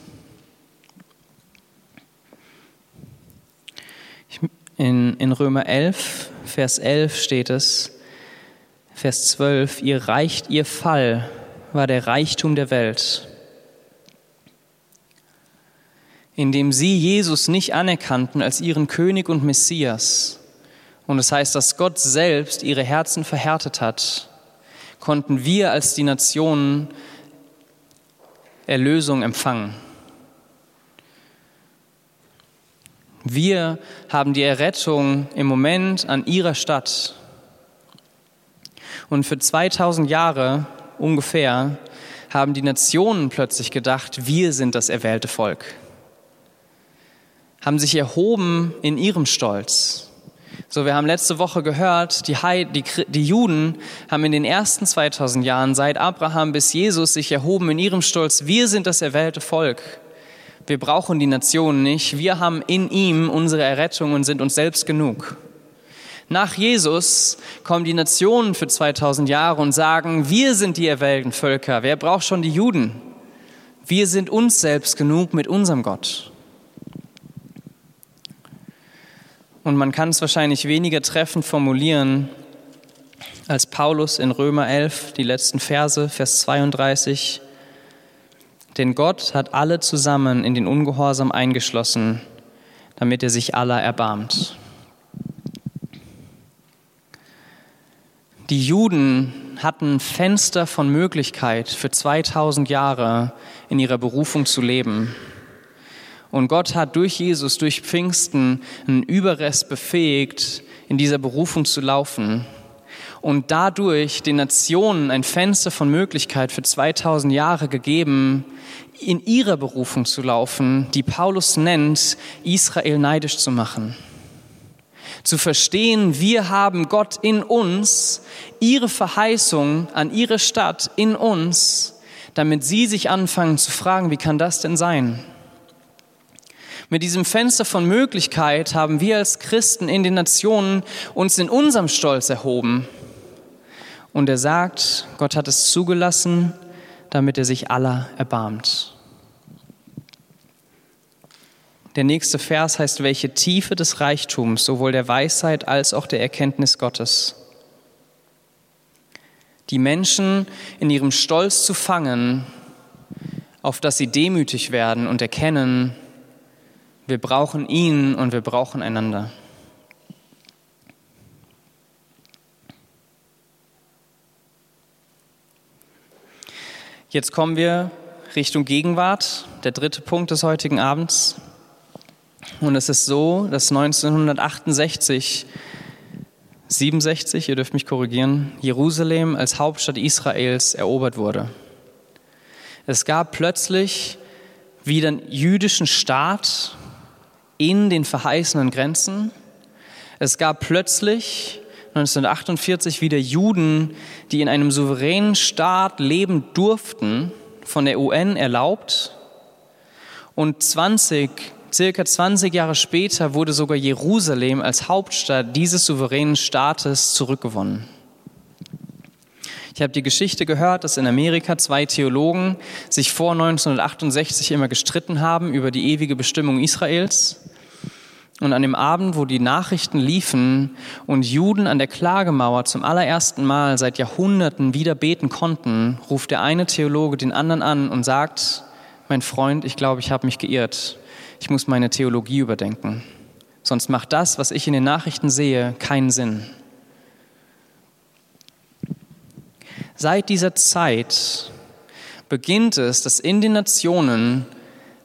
In, in Römer 11, Vers 11 steht es, Vers 12, ihr reicht, ihr Fall war der Reichtum der Welt, indem sie Jesus nicht anerkannten als ihren König und Messias. Und es das heißt, dass Gott selbst ihre Herzen verhärtet hat, konnten wir als die Nationen Erlösung empfangen. Wir haben die Errettung im Moment an ihrer Stadt und für 2000 Jahre ungefähr haben die Nationen plötzlich gedacht, wir sind das erwählte Volk. Haben sich erhoben in ihrem Stolz. So, wir haben letzte Woche gehört, die, Heid, die, die Juden haben in den ersten 2000 Jahren seit Abraham bis Jesus sich erhoben in ihrem Stolz. Wir sind das erwählte Volk. Wir brauchen die Nationen nicht. Wir haben in ihm unsere Errettung und sind uns selbst genug. Nach Jesus kommen die Nationen für 2000 Jahre und sagen, wir sind die erwählten Völker. Wer braucht schon die Juden? Wir sind uns selbst genug mit unserem Gott. Und man kann es wahrscheinlich weniger treffend formulieren als Paulus in Römer 11, die letzten Verse, Vers 32. Denn Gott hat alle zusammen in den Ungehorsam eingeschlossen, damit er sich aller erbarmt. Die Juden hatten Fenster von Möglichkeit für 2000 Jahre in ihrer Berufung zu leben. Und Gott hat durch Jesus, durch Pfingsten einen Überrest befähigt, in dieser Berufung zu laufen. Und dadurch den Nationen ein Fenster von Möglichkeit für 2000 Jahre gegeben, in ihrer Berufung zu laufen, die Paulus nennt, Israel neidisch zu machen zu verstehen, wir haben Gott in uns, ihre Verheißung an ihre Stadt in uns, damit sie sich anfangen zu fragen, wie kann das denn sein? Mit diesem Fenster von Möglichkeit haben wir als Christen in den Nationen uns in unserem Stolz erhoben. Und er sagt, Gott hat es zugelassen, damit er sich aller erbarmt. Der nächste Vers heißt, welche Tiefe des Reichtums, sowohl der Weisheit als auch der Erkenntnis Gottes. Die Menschen in ihrem Stolz zu fangen, auf dass sie demütig werden und erkennen, wir brauchen ihn und wir brauchen einander. Jetzt kommen wir Richtung Gegenwart, der dritte Punkt des heutigen Abends. Und es ist so, dass 1968, 67, ihr dürft mich korrigieren, Jerusalem als Hauptstadt Israels erobert wurde. Es gab plötzlich wieder einen jüdischen Staat in den verheißenen Grenzen. Es gab plötzlich 1948 wieder Juden, die in einem souveränen Staat leben durften, von der UN erlaubt. Und 20, circa 20 Jahre später wurde sogar Jerusalem als Hauptstadt dieses souveränen Staates zurückgewonnen. Ich habe die Geschichte gehört, dass in Amerika zwei Theologen sich vor 1968 immer gestritten haben über die ewige Bestimmung Israels. Und an dem Abend, wo die Nachrichten liefen und Juden an der Klagemauer zum allerersten Mal seit Jahrhunderten wieder beten konnten, ruft der eine Theologe den anderen an und sagt, mein Freund, ich glaube, ich habe mich geirrt. Ich muss meine Theologie überdenken. Sonst macht das, was ich in den Nachrichten sehe, keinen Sinn. Seit dieser Zeit beginnt es, dass in den Nationen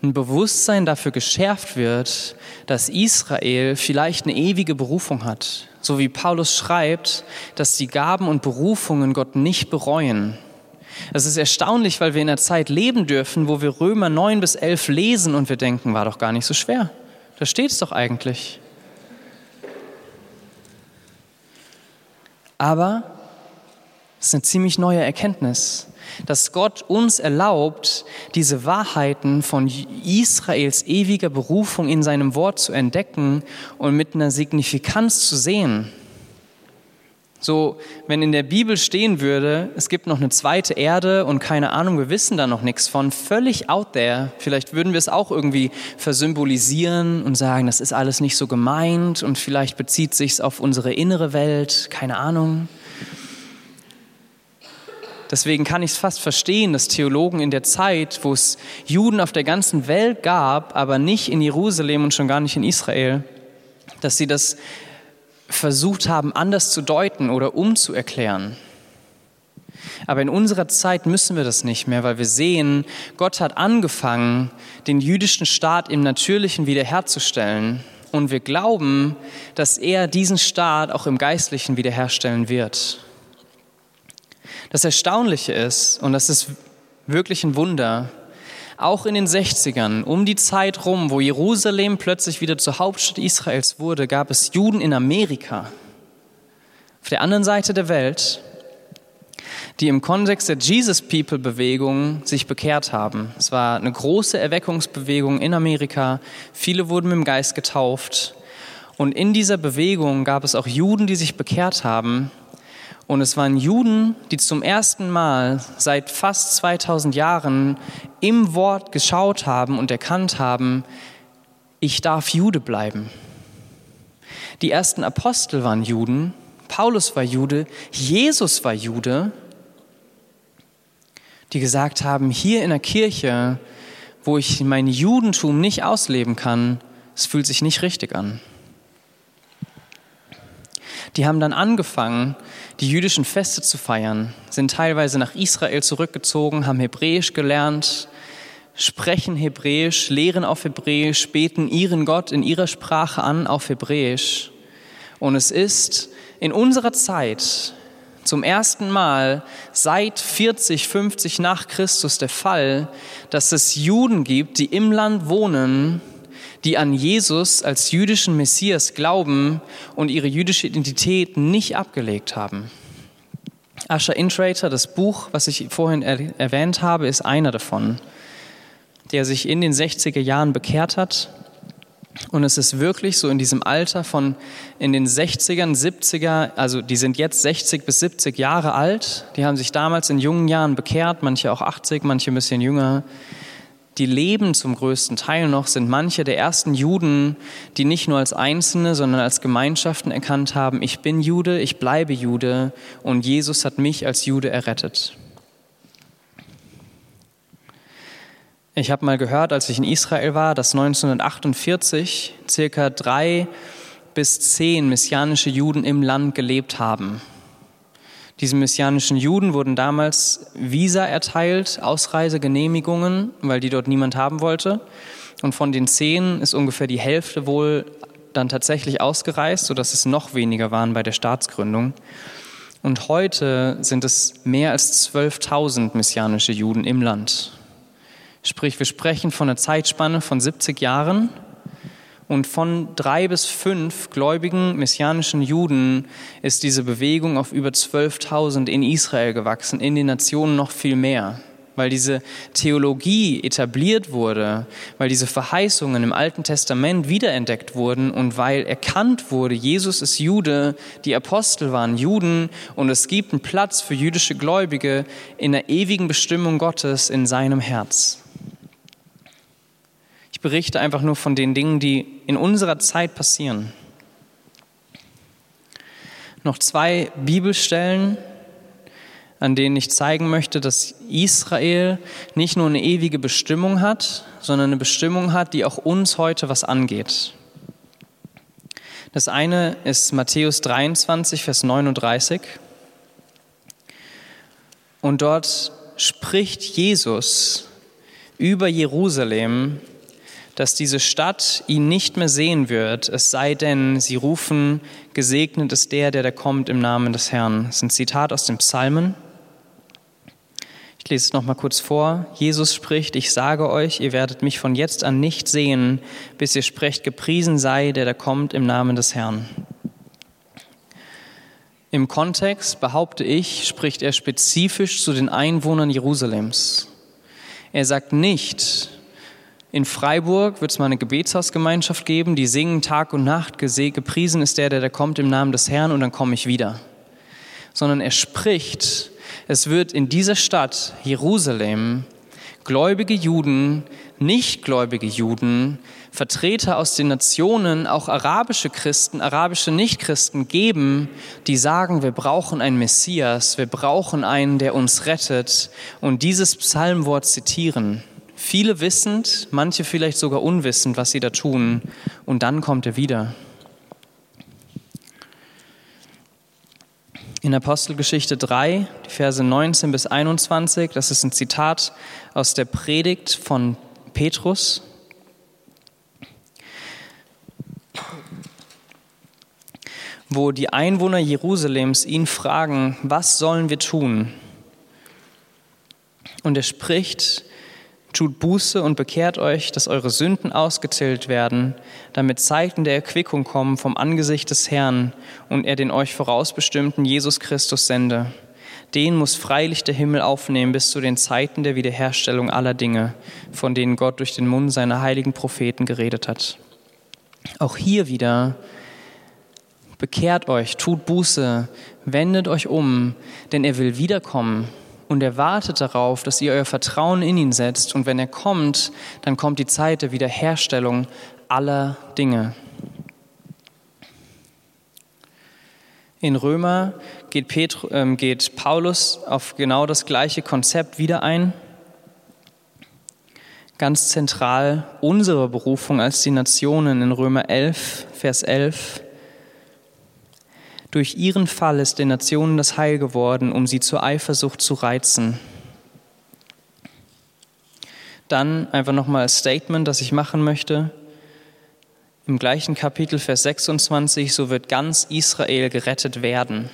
ein Bewusstsein dafür geschärft wird, dass Israel vielleicht eine ewige Berufung hat. So wie Paulus schreibt, dass die Gaben und Berufungen Gott nicht bereuen. Es ist erstaunlich, weil wir in einer Zeit leben dürfen, wo wir Römer 9 bis 11 lesen und wir denken, war doch gar nicht so schwer. Da steht es doch eigentlich. Aber es ist eine ziemlich neue Erkenntnis, dass Gott uns erlaubt, diese Wahrheiten von Israels ewiger Berufung in seinem Wort zu entdecken und mit einer Signifikanz zu sehen. So, wenn in der Bibel stehen würde, es gibt noch eine zweite Erde und keine Ahnung, wir wissen da noch nichts von, völlig out there, vielleicht würden wir es auch irgendwie versymbolisieren und sagen, das ist alles nicht so gemeint und vielleicht bezieht sich es auf unsere innere Welt, keine Ahnung. Deswegen kann ich es fast verstehen, dass Theologen in der Zeit, wo es Juden auf der ganzen Welt gab, aber nicht in Jerusalem und schon gar nicht in Israel, dass sie das versucht haben, anders zu deuten oder umzuerklären. Aber in unserer Zeit müssen wir das nicht mehr, weil wir sehen, Gott hat angefangen, den jüdischen Staat im Natürlichen wiederherzustellen. Und wir glauben, dass er diesen Staat auch im Geistlichen wiederherstellen wird. Das Erstaunliche ist, und das ist wirklich ein Wunder, auch in den 60ern, um die Zeit rum, wo Jerusalem plötzlich wieder zur Hauptstadt Israels wurde, gab es Juden in Amerika, auf der anderen Seite der Welt, die im Kontext der Jesus People Bewegung sich bekehrt haben. Es war eine große Erweckungsbewegung in Amerika. Viele wurden mit dem Geist getauft. Und in dieser Bewegung gab es auch Juden, die sich bekehrt haben und es waren Juden, die zum ersten Mal seit fast 2000 Jahren im Wort geschaut haben und erkannt haben, ich darf Jude bleiben. Die ersten Apostel waren Juden, Paulus war Jude, Jesus war Jude, die gesagt haben, hier in der Kirche, wo ich mein Judentum nicht ausleben kann, es fühlt sich nicht richtig an. Die haben dann angefangen, die jüdischen Feste zu feiern, sind teilweise nach Israel zurückgezogen, haben Hebräisch gelernt, sprechen Hebräisch, lehren auf Hebräisch, beten ihren Gott in ihrer Sprache an auf Hebräisch. Und es ist in unserer Zeit zum ersten Mal seit 40, 50 nach Christus der Fall, dass es Juden gibt, die im Land wohnen, die an Jesus als jüdischen Messias glauben und ihre jüdische Identität nicht abgelegt haben. Asher Intrater, das Buch, was ich vorhin er erwähnt habe, ist einer davon, der sich in den 60er Jahren bekehrt hat Und es ist wirklich so in diesem Alter von in den 60ern, 70er, also die sind jetzt 60 bis 70 Jahre alt, die haben sich damals in jungen Jahren bekehrt, manche auch 80, manche ein bisschen jünger. Die leben zum größten Teil noch, sind manche der ersten Juden, die nicht nur als Einzelne, sondern als Gemeinschaften erkannt haben, ich bin Jude, ich bleibe Jude und Jesus hat mich als Jude errettet. Ich habe mal gehört, als ich in Israel war, dass 1948 circa drei bis zehn messianische Juden im Land gelebt haben. Diese messianischen Juden wurden damals Visa erteilt, Ausreisegenehmigungen, weil die dort niemand haben wollte. Und von den zehn ist ungefähr die Hälfte wohl dann tatsächlich ausgereist, sodass es noch weniger waren bei der Staatsgründung. Und heute sind es mehr als 12.000 messianische Juden im Land. Sprich, wir sprechen von einer Zeitspanne von 70 Jahren und von drei bis fünf gläubigen messianischen Juden ist diese Bewegung auf über 12.000 in Israel gewachsen, in den Nationen noch viel mehr, weil diese Theologie etabliert wurde, weil diese Verheißungen im Alten Testament wiederentdeckt wurden und weil erkannt wurde, Jesus ist Jude, die Apostel waren Juden und es gibt einen Platz für jüdische Gläubige in der ewigen Bestimmung Gottes in seinem Herz. Ich berichte einfach nur von den Dingen, die in unserer Zeit passieren. Noch zwei Bibelstellen, an denen ich zeigen möchte, dass Israel nicht nur eine ewige Bestimmung hat, sondern eine Bestimmung hat, die auch uns heute was angeht. Das eine ist Matthäus 23, Vers 39. Und dort spricht Jesus über Jerusalem dass diese Stadt ihn nicht mehr sehen wird, es sei denn, sie rufen, gesegnet ist der, der da kommt im Namen des Herrn. Das ist ein Zitat aus dem Psalmen. Ich lese es noch mal kurz vor. Jesus spricht, ich sage euch, ihr werdet mich von jetzt an nicht sehen, bis ihr sprecht, gepriesen sei, der da kommt im Namen des Herrn. Im Kontext, behaupte ich, spricht er spezifisch zu den Einwohnern Jerusalems. Er sagt nicht, in Freiburg wird es mal eine Gebetshausgemeinschaft geben, die singen Tag und Nacht, gepriesen ist der, der da kommt im Namen des Herrn und dann komme ich wieder. Sondern er spricht, es wird in dieser Stadt Jerusalem gläubige Juden, nichtgläubige Juden, Vertreter aus den Nationen, auch arabische Christen, arabische Nichtchristen geben, die sagen, wir brauchen einen Messias, wir brauchen einen, der uns rettet und dieses Psalmwort zitieren. Viele wissend, manche vielleicht sogar unwissend, was sie da tun. Und dann kommt er wieder. In Apostelgeschichte 3, die Verse 19 bis 21, das ist ein Zitat aus der Predigt von Petrus. wo die Einwohner Jerusalems ihn fragen, was sollen wir tun? Und er spricht Tut Buße und bekehrt euch, dass eure Sünden ausgezählt werden, damit Zeiten der Erquickung kommen vom Angesicht des Herrn und er den euch vorausbestimmten Jesus Christus sende. Den muss freilich der Himmel aufnehmen bis zu den Zeiten der Wiederherstellung aller Dinge, von denen Gott durch den Mund seiner heiligen Propheten geredet hat. Auch hier wieder bekehrt euch, tut Buße, wendet euch um, denn er will wiederkommen und er wartet darauf, dass ihr euer Vertrauen in ihn setzt. Und wenn er kommt, dann kommt die Zeit der Wiederherstellung aller Dinge. In Römer geht, Petru, äh, geht Paulus auf genau das gleiche Konzept wieder ein. Ganz zentral unsere Berufung als die Nationen in Römer 11, Vers 11. Durch ihren Fall ist den Nationen das Heil geworden, um sie zur Eifersucht zu reizen. Dann einfach nochmal als Statement, das ich machen möchte. Im gleichen Kapitel, Vers 26, so wird ganz Israel gerettet werden.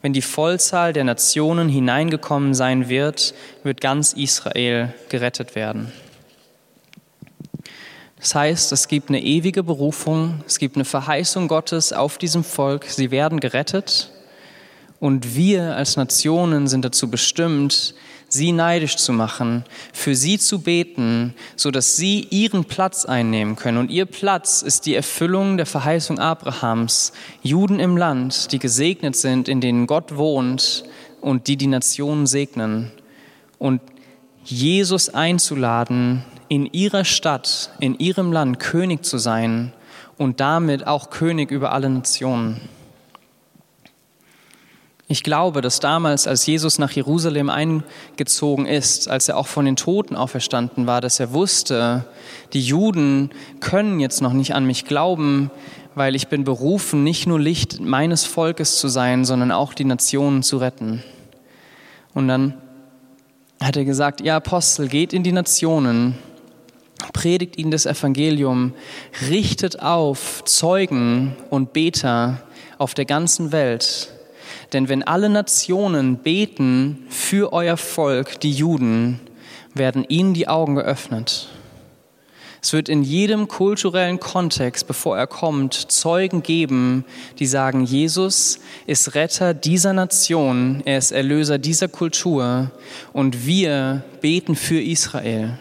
Wenn die Vollzahl der Nationen hineingekommen sein wird, wird ganz Israel gerettet werden. Das heißt, es gibt eine ewige Berufung, es gibt eine Verheißung Gottes auf diesem Volk, sie werden gerettet Und wir als Nationen sind dazu bestimmt, sie neidisch zu machen, für sie zu beten, so dass sie ihren Platz einnehmen können. Und ihr Platz ist die Erfüllung der Verheißung Abrahams, Juden im Land, die gesegnet sind, in denen Gott wohnt und die die Nationen segnen. Und Jesus einzuladen, in ihrer Stadt, in ihrem Land König zu sein und damit auch König über alle Nationen. Ich glaube, dass damals, als Jesus nach Jerusalem eingezogen ist, als er auch von den Toten auferstanden war, dass er wusste, die Juden können jetzt noch nicht an mich glauben, weil ich bin berufen, nicht nur Licht meines Volkes zu sein, sondern auch die Nationen zu retten. Und dann hat er gesagt, ihr Apostel, geht in die Nationen, predigt ihnen das Evangelium, richtet auf Zeugen und Beter auf der ganzen Welt denn wenn alle Nationen beten für euer Volk, die Juden, werden ihnen die Augen geöffnet. Es wird in jedem kulturellen Kontext, bevor er kommt, Zeugen geben, die sagen, Jesus ist Retter dieser Nation, er ist Erlöser dieser Kultur und wir beten für Israel.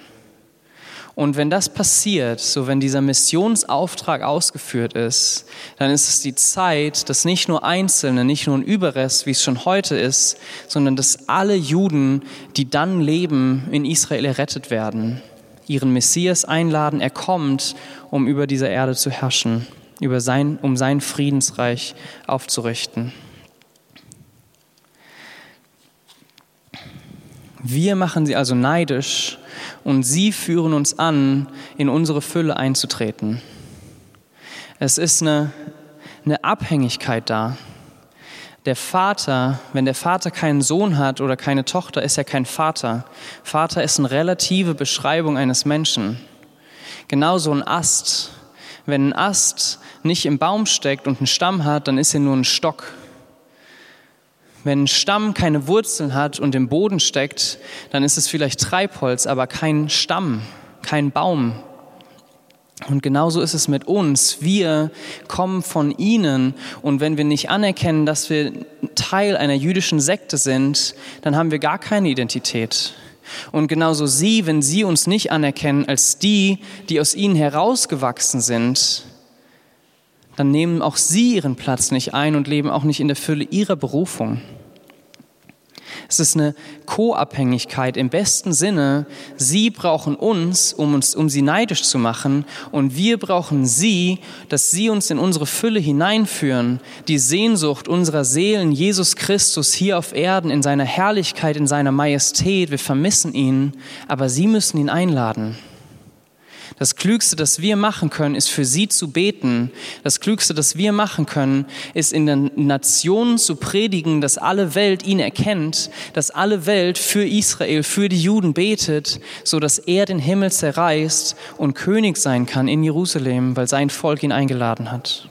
Und wenn das passiert, so wenn dieser Missionsauftrag ausgeführt ist, dann ist es die Zeit, dass nicht nur Einzelne, nicht nur ein Überrest, wie es schon heute ist, sondern dass alle Juden, die dann leben, in Israel errettet werden, ihren Messias einladen. Er kommt, um über diese Erde zu herrschen, über sein, um sein Friedensreich aufzurichten. Wir machen sie also neidisch und sie führen uns an, in unsere Fülle einzutreten. Es ist eine, eine Abhängigkeit da. Der Vater, wenn der Vater keinen Sohn hat oder keine Tochter, ist er kein Vater. Vater ist eine relative Beschreibung eines Menschen. Genauso ein Ast. Wenn ein Ast nicht im Baum steckt und einen Stamm hat, dann ist er nur ein Stock. Wenn ein Stamm keine Wurzeln hat und im Boden steckt, dann ist es vielleicht Treibholz, aber kein Stamm, kein Baum. Und genauso ist es mit uns. Wir kommen von ihnen und wenn wir nicht anerkennen, dass wir Teil einer jüdischen Sekte sind, dann haben wir gar keine Identität. Und genauso sie, wenn sie uns nicht anerkennen als die, die aus ihnen herausgewachsen sind, dann nehmen auch sie ihren Platz nicht ein und leben auch nicht in der Fülle ihrer Berufung. Es ist eine Co-Abhängigkeit im besten Sinne. Sie brauchen uns, um uns, um sie neidisch zu machen, und wir brauchen sie, dass sie uns in unsere Fülle hineinführen. Die Sehnsucht unserer Seelen, Jesus Christus hier auf Erden in seiner Herrlichkeit, in seiner Majestät. Wir vermissen ihn, aber sie müssen ihn einladen. Das Klügste, das wir machen können, ist für sie zu beten. Das Klügste, das wir machen können, ist in den Nationen zu predigen, dass alle Welt ihn erkennt, dass alle Welt für Israel, für die Juden betet, so dass er den Himmel zerreißt und König sein kann in Jerusalem, weil sein Volk ihn eingeladen hat.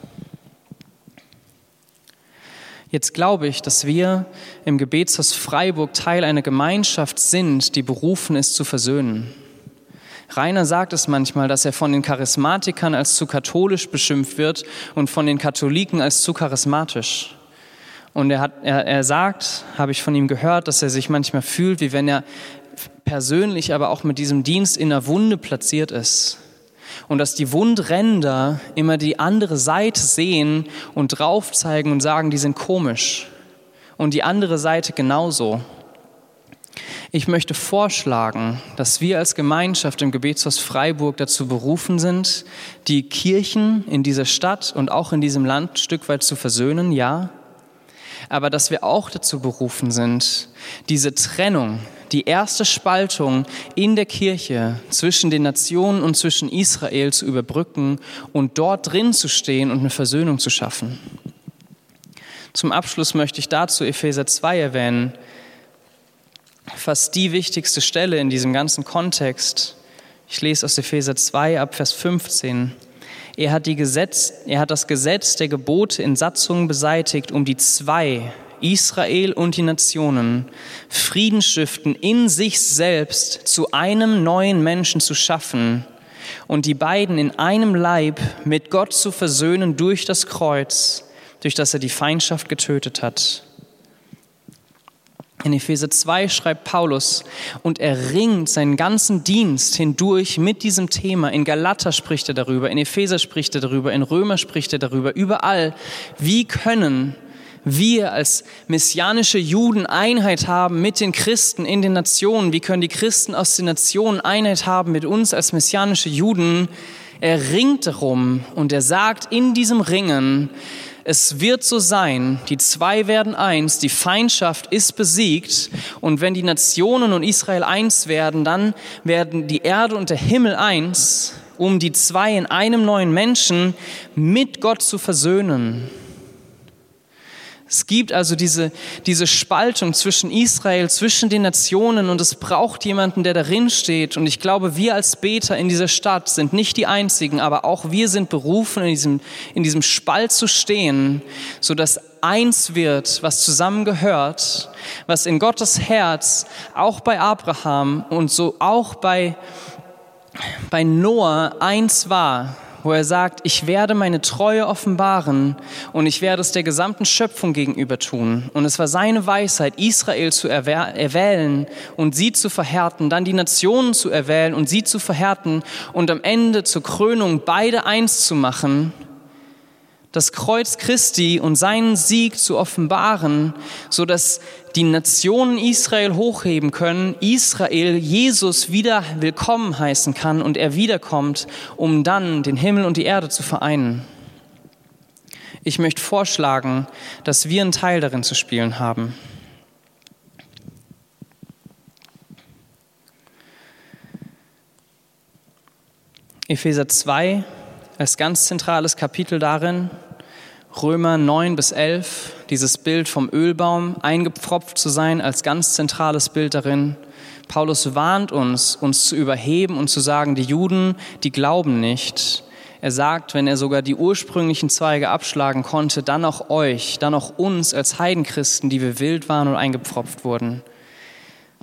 Jetzt glaube ich, dass wir im Gebetshaus Freiburg Teil einer Gemeinschaft sind, die berufen ist zu versöhnen. Rainer sagt es manchmal, dass er von den Charismatikern als zu katholisch beschimpft wird und von den Katholiken als zu charismatisch. Und er, hat, er, er sagt, habe ich von ihm gehört, dass er sich manchmal fühlt, wie wenn er persönlich, aber auch mit diesem Dienst in der Wunde platziert ist. Und dass die Wundränder immer die andere Seite sehen und drauf zeigen und sagen, die sind komisch. Und die andere Seite genauso. Ich möchte vorschlagen, dass wir als Gemeinschaft im Gebetshaus Freiburg dazu berufen sind, die Kirchen in dieser Stadt und auch in diesem Land ein Stück weit zu versöhnen, ja, aber dass wir auch dazu berufen sind, diese Trennung, die erste Spaltung in der Kirche zwischen den Nationen und zwischen Israel zu überbrücken und dort drin zu stehen und eine Versöhnung zu schaffen. Zum Abschluss möchte ich dazu Epheser 2 erwähnen, fast die wichtigste Stelle in diesem ganzen Kontext. Ich lese aus Epheser 2 ab Vers 15. Er hat, die Gesetz, er hat das Gesetz der Gebote in Satzungen beseitigt, um die zwei, Israel und die Nationen, Frieden in sich selbst zu einem neuen Menschen zu schaffen und die beiden in einem Leib mit Gott zu versöhnen durch das Kreuz, durch das er die Feindschaft getötet hat In Epheser 2 schreibt Paulus, und er ringt seinen ganzen Dienst hindurch mit diesem Thema. In Galater spricht er darüber, in Epheser spricht er darüber, in Römer spricht er darüber, überall. Wie können wir als messianische Juden Einheit haben mit den Christen in den Nationen? Wie können die Christen aus den Nationen Einheit haben mit uns als messianische Juden? Er ringt darum und er sagt in diesem Ringen, es wird so sein, die zwei werden eins, die Feindschaft ist besiegt und wenn die Nationen und Israel eins werden, dann werden die Erde und der Himmel eins, um die zwei in einem neuen Menschen mit Gott zu versöhnen. Es gibt also diese, diese Spaltung zwischen Israel, zwischen den Nationen und es braucht jemanden, der darin steht. Und ich glaube, wir als Beter in dieser Stadt sind nicht die Einzigen, aber auch wir sind berufen, in diesem, in diesem Spalt zu stehen, so dass eins wird, was zusammengehört, was in Gottes Herz auch bei Abraham und so auch bei, bei Noah eins war wo er sagt, ich werde meine Treue offenbaren und ich werde es der gesamten Schöpfung gegenüber tun. Und es war seine Weisheit, Israel zu erwählen und sie zu verhärten, dann die Nationen zu erwählen und sie zu verhärten und am Ende zur Krönung beide eins zu machen das Kreuz Christi und seinen Sieg zu offenbaren, so dass die Nationen Israel hochheben können, Israel Jesus wieder willkommen heißen kann und er wiederkommt, um dann den Himmel und die Erde zu vereinen. Ich möchte vorschlagen, dass wir einen Teil darin zu spielen haben. Epheser 2 als ganz zentrales Kapitel darin, Römer 9 bis 11, dieses Bild vom Ölbaum eingepfropft zu sein, als ganz zentrales Bild darin. Paulus warnt uns, uns zu überheben und zu sagen, die Juden, die glauben nicht. Er sagt, wenn er sogar die ursprünglichen Zweige abschlagen konnte, dann auch euch, dann auch uns als Heidenchristen, die wir wild waren und eingepfropft wurden.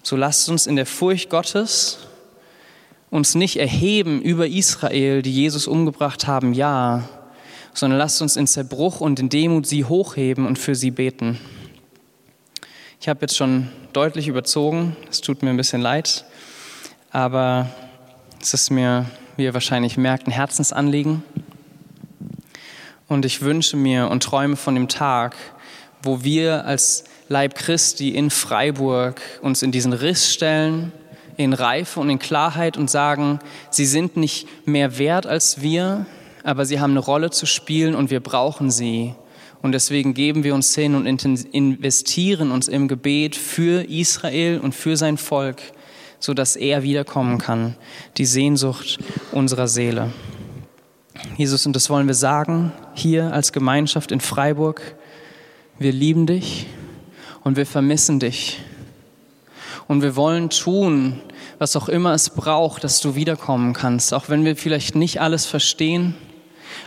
So lasst uns in der Furcht Gottes uns nicht erheben über Israel, die Jesus umgebracht haben, ja, sondern lasst uns in Zerbruch und in Demut sie hochheben und für sie beten. Ich habe jetzt schon deutlich überzogen, es tut mir ein bisschen leid, aber es ist mir, wie ihr wahrscheinlich merkt, ein Herzensanliegen. Und ich wünsche mir und träume von dem Tag, wo wir als Leib Christi in Freiburg uns in diesen Riss stellen, in Reife und in Klarheit und sagen, sie sind nicht mehr wert als wir, aber sie haben eine Rolle zu spielen und wir brauchen sie. Und deswegen geben wir uns hin und investieren uns im Gebet für Israel und für sein Volk, so dass er wiederkommen kann, die Sehnsucht unserer Seele. Jesus, und das wollen wir sagen hier als Gemeinschaft in Freiburg. Wir lieben dich und wir vermissen dich. Und wir wollen tun, was auch immer es braucht, dass du wiederkommen kannst, auch wenn wir vielleicht nicht alles verstehen,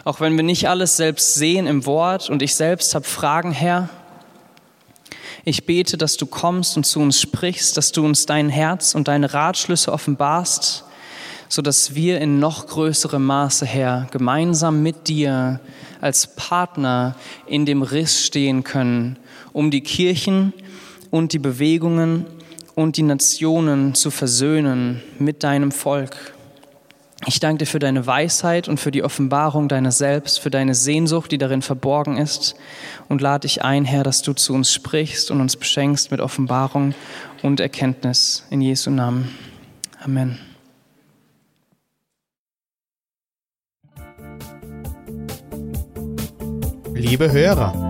auch wenn wir nicht alles selbst sehen im Wort und ich selbst habe Fragen, Herr. Ich bete, dass du kommst und zu uns sprichst, dass du uns dein Herz und deine Ratschlüsse offenbarst, so dass wir in noch größerem Maße, Herr, gemeinsam mit dir als Partner in dem Riss stehen können, um die Kirchen und die Bewegungen und die Nationen zu versöhnen mit deinem Volk. Ich danke dir für deine Weisheit und für die Offenbarung deiner selbst, für deine Sehnsucht, die darin verborgen ist und lade dich ein, Herr, dass du zu uns sprichst und uns beschenkst mit Offenbarung und Erkenntnis. In Jesu Namen. Amen. Liebe Hörer,